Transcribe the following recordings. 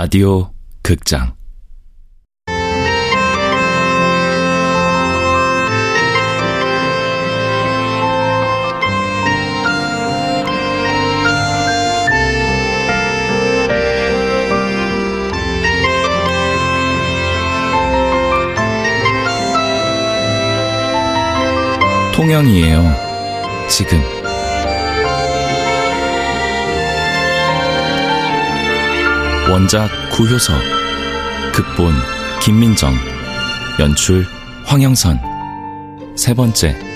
라디오 극장 통영이에요. 지금. 원작 구효석, 극본 김민정, 연출 황영선. 세 번째.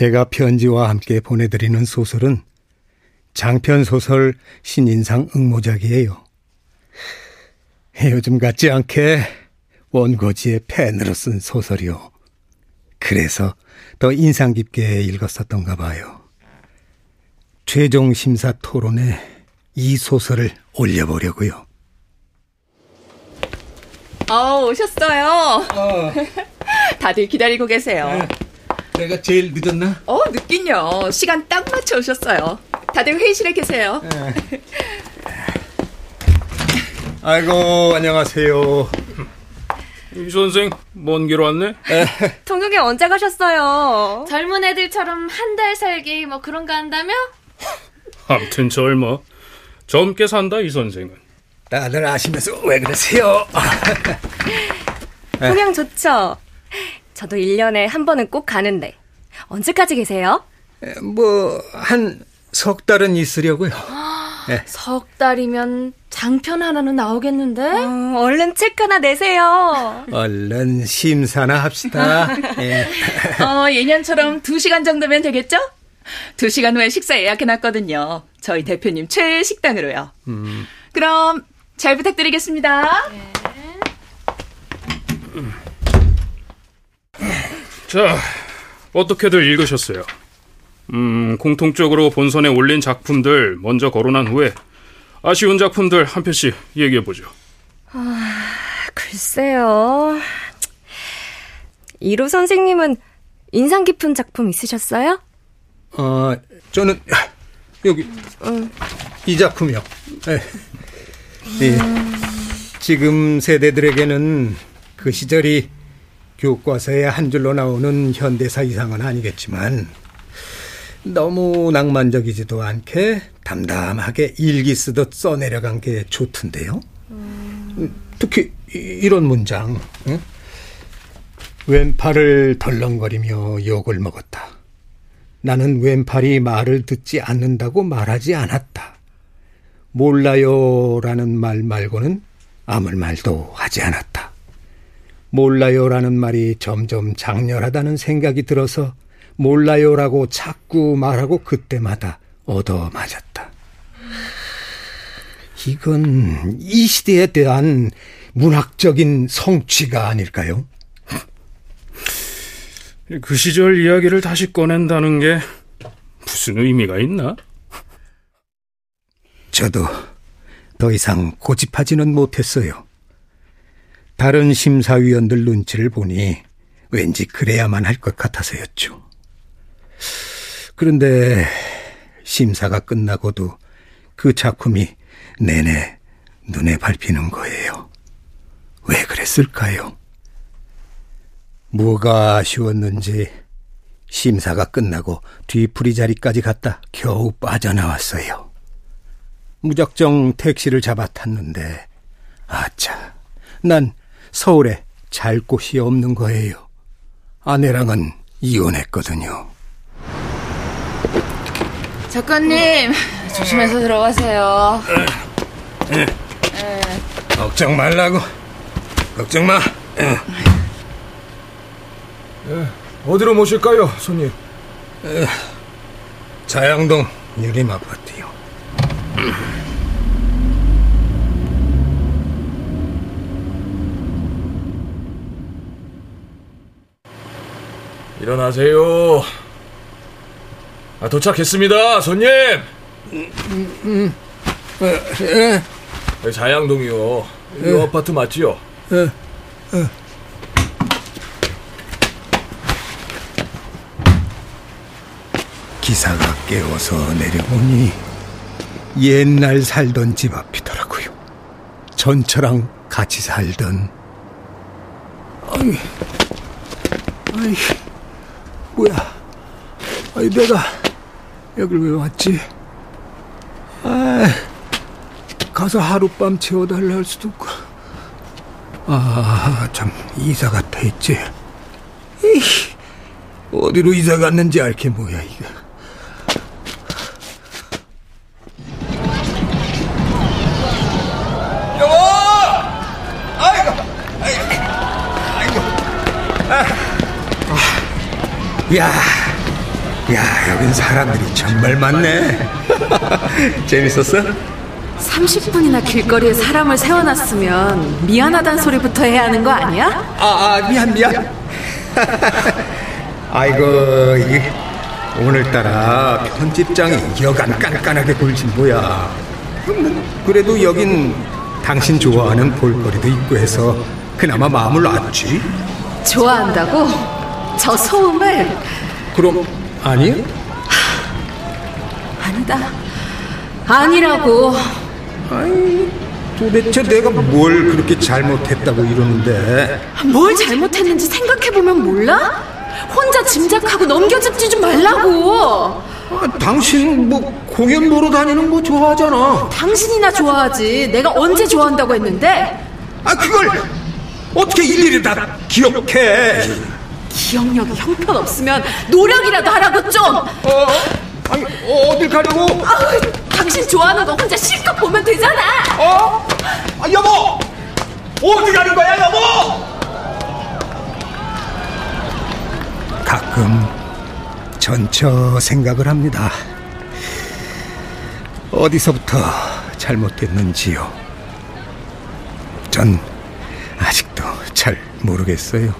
제가 편지와 함께 보내드리는 소설은 장편 소설 신인상 응모작이에요. 요즘 같지 않게 원고지의 펜으로 쓴 소설이요. 그래서 더 인상 깊게 읽었었던가 봐요. 최종 심사 토론에 이 소설을 올려보려고요. 어, 오셨어요. 어, 다들 기다리고 계세요. 내가 제일 늦었나? 어, 늦긴요. 시간 딱 맞춰 오셨어요. 다들 회의실에 계세요. 아이고, 안녕하세요. 이 선생 먼 길 왔네? 통영에 언제 가셨어요? 젊은 애들처럼 한 달 살기 뭐 그런 거 한다며? 암튼 젊어 젊게 산다 이 선생은 다들 아시면서 왜 그러세요? 통영 좋죠? 저도 1년에 한 번은 꼭 가는데. 언제까지 계세요? 뭐, 한 석 달은 있으려고요. 석 달이면 장편 하나는 나오겠는데? 어, 얼른 책 하나 내세요. 얼른 심사나 합시다. 예. 어, 예년처럼 2시간 정도면 되겠죠? 2시간 후에 식사 예약해놨거든요. 저희 대표님 최애 식당으로요. 그럼 잘 부탁드리겠습니다. 자 어떻게들 읽으셨어요? 음 공통적으로 본선에 올린 작품들 먼저 거론한 후에 아쉬운 작품들 한 편씩 얘기해 보죠 글쎄요. 이로 선생님은 인상 깊은 작품 있으셨어요? 어, 저는, 여기, 이 작품이요. 예. 예. 지금 세대들에게는 그 시절이 교과서에 한 줄로 나오는 현대사 이상은 아니겠지만, 너무 낭만적이지도 않게 담담하게 일기 쓰듯 써내려간 게 좋던데요. 음, 특히 이- 이런 문장. 응? 왼팔을 덜렁거리며 욕을 먹었다. 나는 왼팔이 말을 듣지 않는다고 말하지 않았다. 몰라요라는 말 말고는 아무 말도 하지 않았다. 몰라요라는 말이 점점 장렬하다는 생각이 들어서 몰라요라고 자꾸 말하고 그때마다 얻어맞았다. 이건 이 시대에 대한 문학적인 성취가 아닐까요? 그 시절 이야기를 다시 꺼낸다는 게 무슨 의미가 있나? 저도 더 이상 고집하지는 못했어요. 다른 심사위원들 눈치를 보니 왠지 그래야만 할 것 같아서였죠. 그런데 심사가 끝나고도 그 작품이 내내 눈에 밟히는 거예요. 왜 그랬을까요? 뭐가 아쉬웠는지 심사가 끝나고 뒤풀이 자리까지 갔다 겨우 빠져나왔어요. 무작정 택시를 잡아 탔는데, 아차, 난 서울에 잘 곳이 없는 거예요. 아내랑은 이혼했거든요. 작가님, 조심해서 들어가세요. 걱정 말라고. 걱정 마. 어디로 모실까요, 손님? 자양동 유림 아파트요. 일어나세요. 아, 도착했습니다, 손님. 음, 음, 음. 에, 에. 자양동이요. 이 아파트 맞지요? 에, 에. 기사가 깨워서 내려보니 옛날 살던 집 앞이더라고요. 전처랑 같이 살던. 아이, 아이, 뭐야? 아이, 내가 여길 왜 왔지? 아, 가서 하룻밤 채워달라 할 수도 없고. 아, 참, 이사 같아 있지. 이 어디로 이사 갔는지 알게 뭐야, 이거. 야, 야, 여긴 사람들이 정말 많네. 재밌었어? 30분이나 길거리에 사람을 세워놨으면 미안하단 소리부터 해야 하는 거 아니야? 아, 아 미안, 미안. 아이고, 이 오늘따라 편집장이 여간 깐깐하게 굴지 뭐야. 그래도 여긴 당신 좋아하는 볼거리도 있고 해서 그나마 마음을 놨지. 좋아한다고? 저 소음을? 그럼 아니? 아니다. 아니라고. 아이, 도대체 내가 뭘 그렇게 잘못했다고 이러는데? 뭘 잘못했는지 생각해보면 몰라? 혼자 짐작하고 넘겨짚지 좀 말라고. 아, 당신 뭐 공연 보러 다니는 거 좋아하잖아. 당신이나 좋아하지. 내가 언제 좋아한다고 했는데? 아, 그걸 어떻게 일일이 다 기억해? 기억력이 형편없으면 노력이라도 하라고 좀! 어? 아니, 어, 딜 가려고? 아우, 당신 좋아하는 거 혼자 실컷 보면 되잖아! 어? 아, 여보! 어디 가는 거야, 여보! 가끔 전처 생각을 합니다. 어디서부터 잘못됐는지요. 전 아직도 잘 모르겠어요.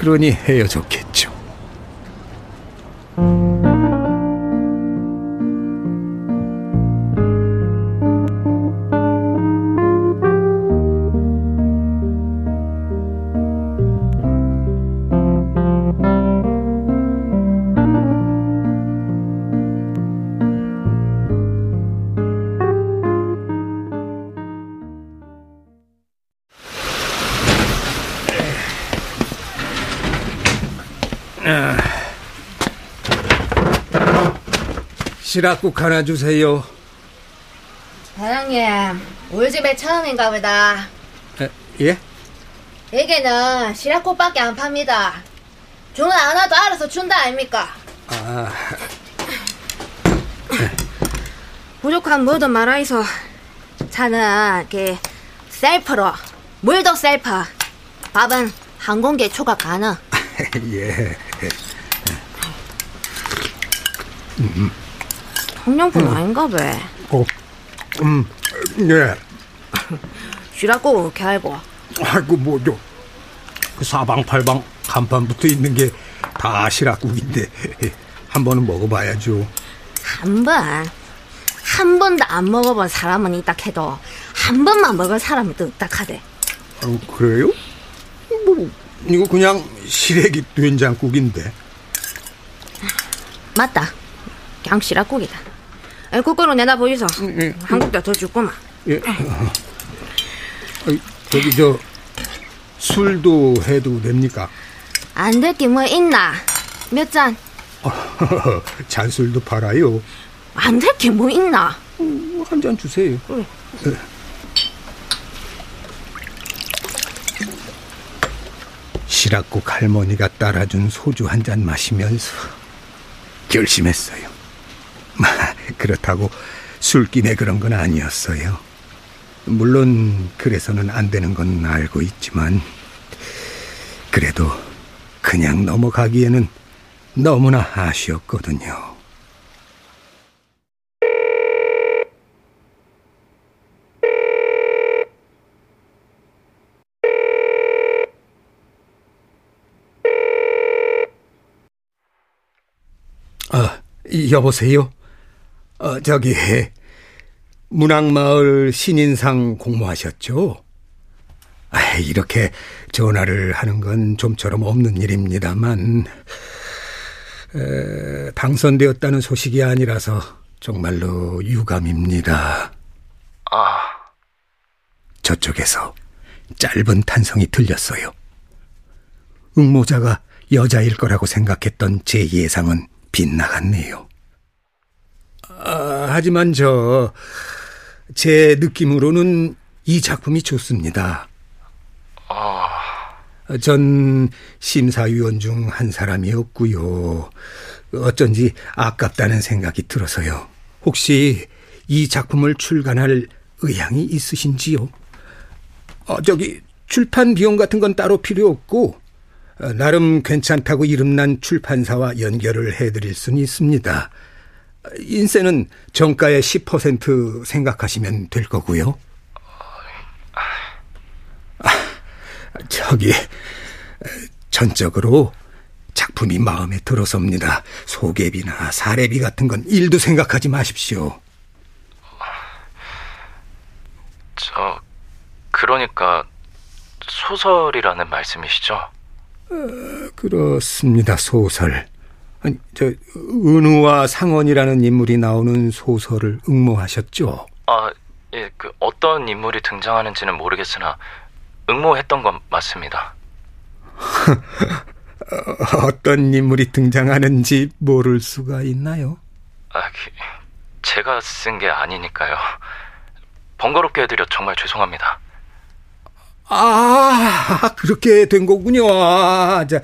그러니 헤어졌겠죠. 시락국 하나 주세요. 사장님, 우리 집에 처음인가 보다. 에, 예? 여기는 시락국밖에 안 팝니다. 주문 안 와도 알아서 준다 아닙니까? 아, 부족한 뭐든 말아이소. 차는 그 셀프로, 물도 셀프. 밥은 한 공기 초과 가능. 예. 청량분 아닌가 봐. 어, 음, 예. 시락국 이렇게 알고. 아이고, 뭐, 저, 그 사방팔방 간판 붙어 있는 게 다 시락국인데, 한 번은 먹어봐야죠. 한 번. 한 번도 안 먹어본 사람은 있다 해도 한 번만 먹은 사람은 뚝딱하대. 어, 그래요? 뭐, 이거 그냥 시래기 된장국인데. 맞다. 그냥 시락국이다. 에, 국거로 내다 보이소. 예. 한국도 더 줄구만. 예. 아이, 저기, 저, 술도 해도 됩니까? 안 될 게 뭐 있나? 몇 잔? 잔술도 팔아요. 안 될 게 뭐 있나? 한 잔 주세요. 응. 네. 시락국 할머니가 따라준 소주 한 잔 마시면서 결심했어요. 그렇다고 술김에 그런 건 아니었어요. 물론 그래서는 안 되는 건 알고 있지만 그래도 그냥 넘어가기에는 너무나 아쉬웠거든요. 여보세요? 어, 저기, 문학마을 신인상 공모하셨죠? 아, 이렇게 전화를 하는 건 좀처럼 없는 일입니다만, 에, 당선되었다는 소식이 아니라서 정말로 유감입니다. 아, 저쪽에서 짧은 탄성이 들렸어요. 응모자가 여자일 거라고 생각했던 제 예상은 빗나갔네요. 아, 하지만 저, 제 느낌으로는 이 작품이 좋습니다. 전 심사위원 중 한 사람이었고요. 어쩐지 아깝다는 생각이 들어서요. 혹시 이 작품을 출간할 의향이 있으신지요? 어, 저기 출판 비용 같은 건 따로 필요 없고 어, 나름 괜찮다고 이름난 출판사와 연결을 해드릴 수는 있습니다. 인세는 정가의 10% 생각하시면 될 거고요. 아, 저기 전적으로 작품이 마음에 들어섭니다. 소개비나 사례비 같은 건 일도 생각하지 마십시오. 저, 그러니까 소설이라는 말씀이시죠? 그렇습니다. 소설. 아니, 저 은우와 상원이라는 인물이 나오는 소설을 응모하셨죠? 아, 예, 그 어떤 인물이 등장하는지는 모르겠으나 응모했던 건 맞습니다. 어떤 인물이 등장하는지 모를 수가 있나요? 아, 그, 제가 쓴 게 아니니까요. 번거롭게 해드려 정말 죄송합니다. 아, 그렇게 된 거군요. 아, 자,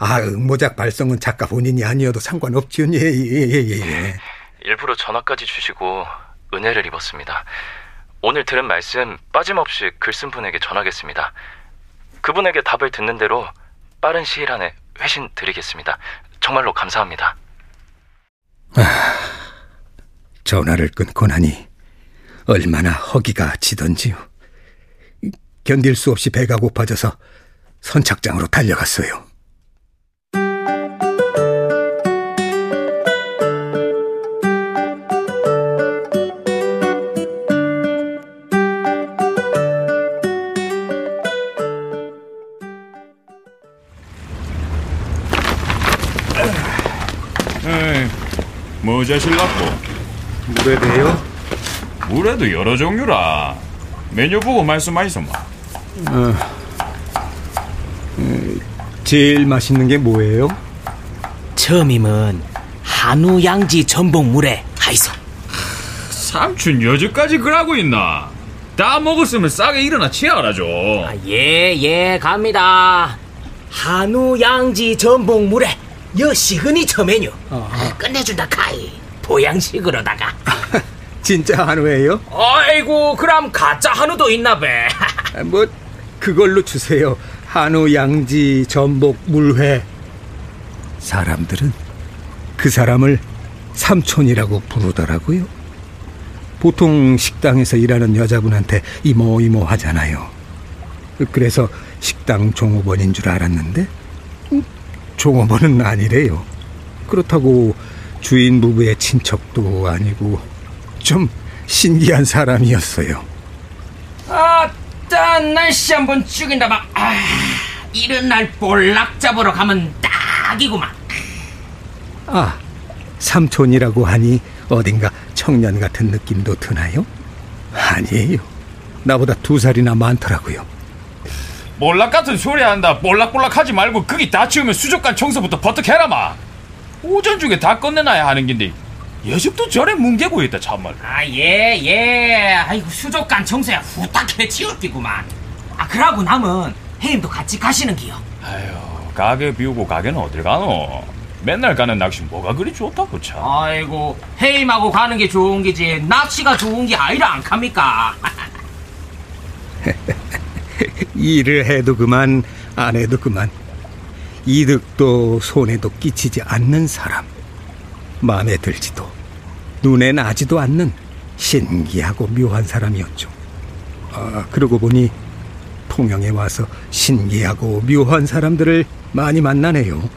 아, 응모작 발송은 작가 본인이 아니어도 상관없지요. 예, 예, 예, 예. 일부러 전화까지 주시고 은혜를 입었습니다. 오늘 들은 말씀 빠짐없이 글쓴 분에게 전하겠습니다. 그분에게 답을 듣는 대로 빠른 시일 안에 회신 드리겠습니다. 정말로 감사합니다. 전화를 끊고 나니 얼마나 허기가 지던지요. 견딜 수 없이 배가 고파져서 선착장으로 달려갔어요. 모자 실랐고 물에대요? 물에도 여러 종류라 메뉴 보고 말씀하이소 마 제일 맛있는 게 뭐예요? 처음이면 한우 양지 전복물에 하이소. 삼촌 여지까지 그러고 있나 다 먹었으면 싸게 일어나 치아라죠 아, 예, 예, 갑니다. 한우 양지 전복물에 여시흔히 저 메뉴. 끝내준다 카이. 보양식으로다가. 진짜 한우예요? 아이고, 그럼 가짜 한우도 있나 봐. 아, 뭐 그걸로 주세요. 한우, 양지, 전복, 물회. 사람들은 그 사람을 삼촌이라고 부르더라고요. 보통 식당에서 일하는 여자분한테 이모 이모 하잖아요. 그래서 식당 종업원인 줄 알았는데 음, 종업원은 아니래요. 그렇다고 주인 부부의 친척도 아니고 좀 신기한 사람이었어요. 아 따, 날씨 한번 죽인다 봐. 아, 이런 날 볼락 잡으러 가면 딱이구만. 아, 삼촌이라고 하니 어딘가 청년 같은 느낌도 드나요? 아니에요. 나보다 두 살이나 많더라고요. 몰락 같은 소리 한다 볼락볼락 하지 말고 거기 다 치우면 수족관 청소부터 버뜩해라 마 오전 중에 다 끝내놔야 하는 긴데 예습도 전에 뭉개고 있다 참말 아, 예, 예. 아이고, 수족관 청소야 후딱 해 치울기구만. 아, 그러고 남은 해임도 같이 가시는 기요. 아휴 가게 비우고 가게는 어딜 가노 맨날 가는 낚시 뭐가 그리 좋다고 참 아이고, 해임하고 가는 게 좋은 게지. 낚시가 좋은 게 아니라 안 갑니까? 일을 해도 그만, 안 해도 그만. 이득도 손해도 끼치지 않는 사람. 마음에 들지도, 눈에 나지도 않는 신기하고 묘한 사람이었죠. 아, 그러고 보니 통영에 와서 신기하고 묘한 사람들을 많이 만나네요.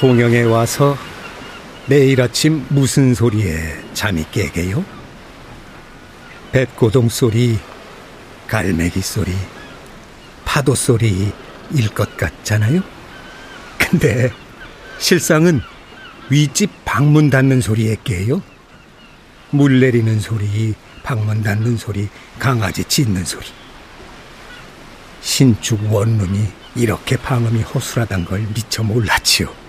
통영에 와서 내일 아침 무슨 소리에 잠이 깨게요? 뱃고동 소리, 갈매기 소리, 파도 소리일 것 같잖아요? 근데 실상은 윗집 방문 닫는 소리에 깨요? 물 내리는 소리, 방문 닫는 소리, 강아지 짖는 소리. 신축 원룸이 이렇게 방음이 허술하단 걸 미처 몰랐지요.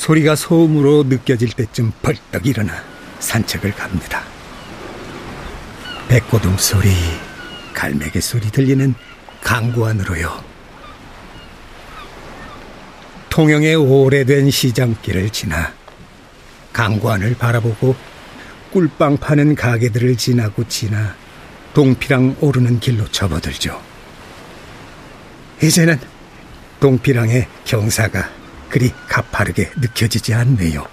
소리가 소음으로 느껴질 때쯤 벌떡 일어나 산책을 갑니다. 백고동 소리, 갈매기 소리 들리는 강구 안으로요. 통영의 오래된 시장길을 지나 강관을 바라보고 꿀빵 파는 가게들을 지나고 지나 동피랑 오르는 길로 접어들죠. 이제는 동피랑의 경사가 그리 가파르게 느껴지지 않네요.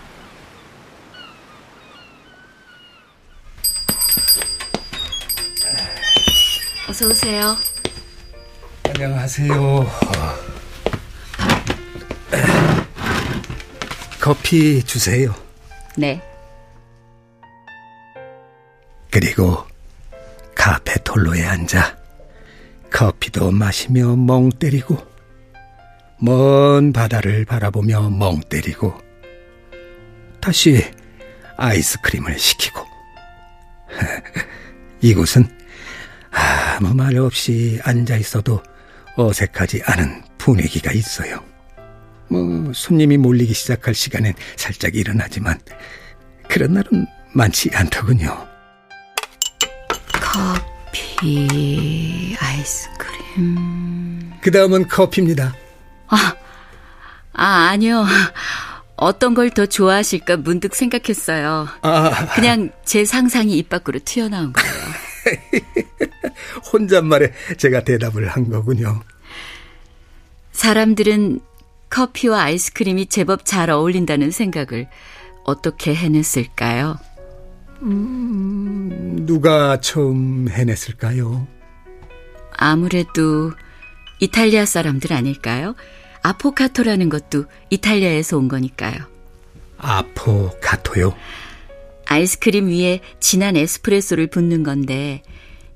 어서 오세요. 안녕하세요. 커피 주세요. 네. 그리고 카페 톨로에 앉아 커피도 마시며 멍 때리고 먼 바다를 바라보며 멍 때리고 다시 아이스크림을 시키고 이곳은 아무 말 없이 앉아 있어도 어색하지 않은 분위기가 있어요. 뭐 손님이 몰리기 시작할 시간엔 살짝 일어나지만 그런 날은 많지 않더군요. 커피, 아이스크림. 그 다음은 커피입니다. 아, 아, 아니요. 어떤 걸 더 좋아하실까 문득 생각했어요. 아. 그냥 제 상상이 입 밖으로 튀어나온 거예요. 혼잣말에 제가 대답을 한 거군요. 사람들은 커피와 아이스크림이 제법 잘 어울린다는 생각을 어떻게 해냈을까요? 음, 누가 처음 해냈을까요? 아무래도 이탈리아 사람들 아닐까요? 아포카토라는 것도 이탈리아에서 온 거니까요. 아포카토요? 아이스크림 위에 진한 에스프레소를 붓는 건데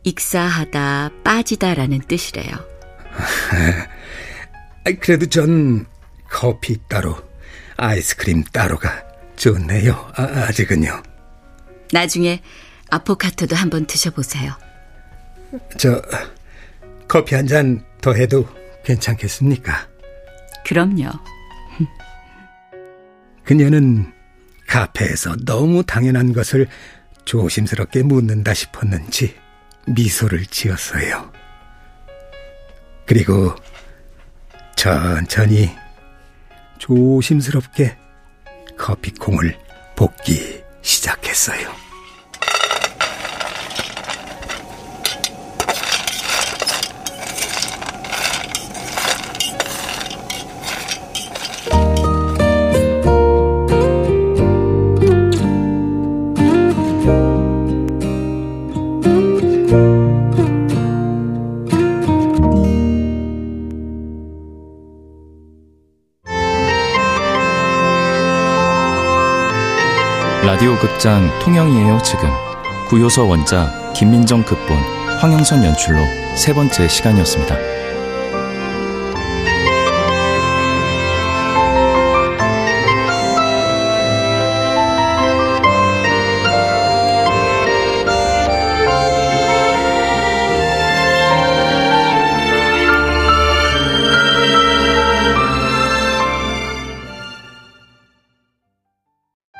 익사하다, 빠지다라는 뜻이래요. 그래도 전 커피 따로, 아이스크림 따로가 좋네요. 아, 아직은요. 나중에 아포카토도 한번 드셔보세요. 저 커피 한 잔 더 해도 괜찮겠습니까? 그럼요. 그녀는 카페에서 너무 당연한 것을 조심스럽게 묻는다 싶었는지 미소를 지었어요. 그리고 천천히 조심스럽게 커피콩을 볶기 시작했어요. 라디오 극장 통영이에요 지금 구요서 원작 김민정 극본 황영선 연출로 세 번째 시간이었습니다.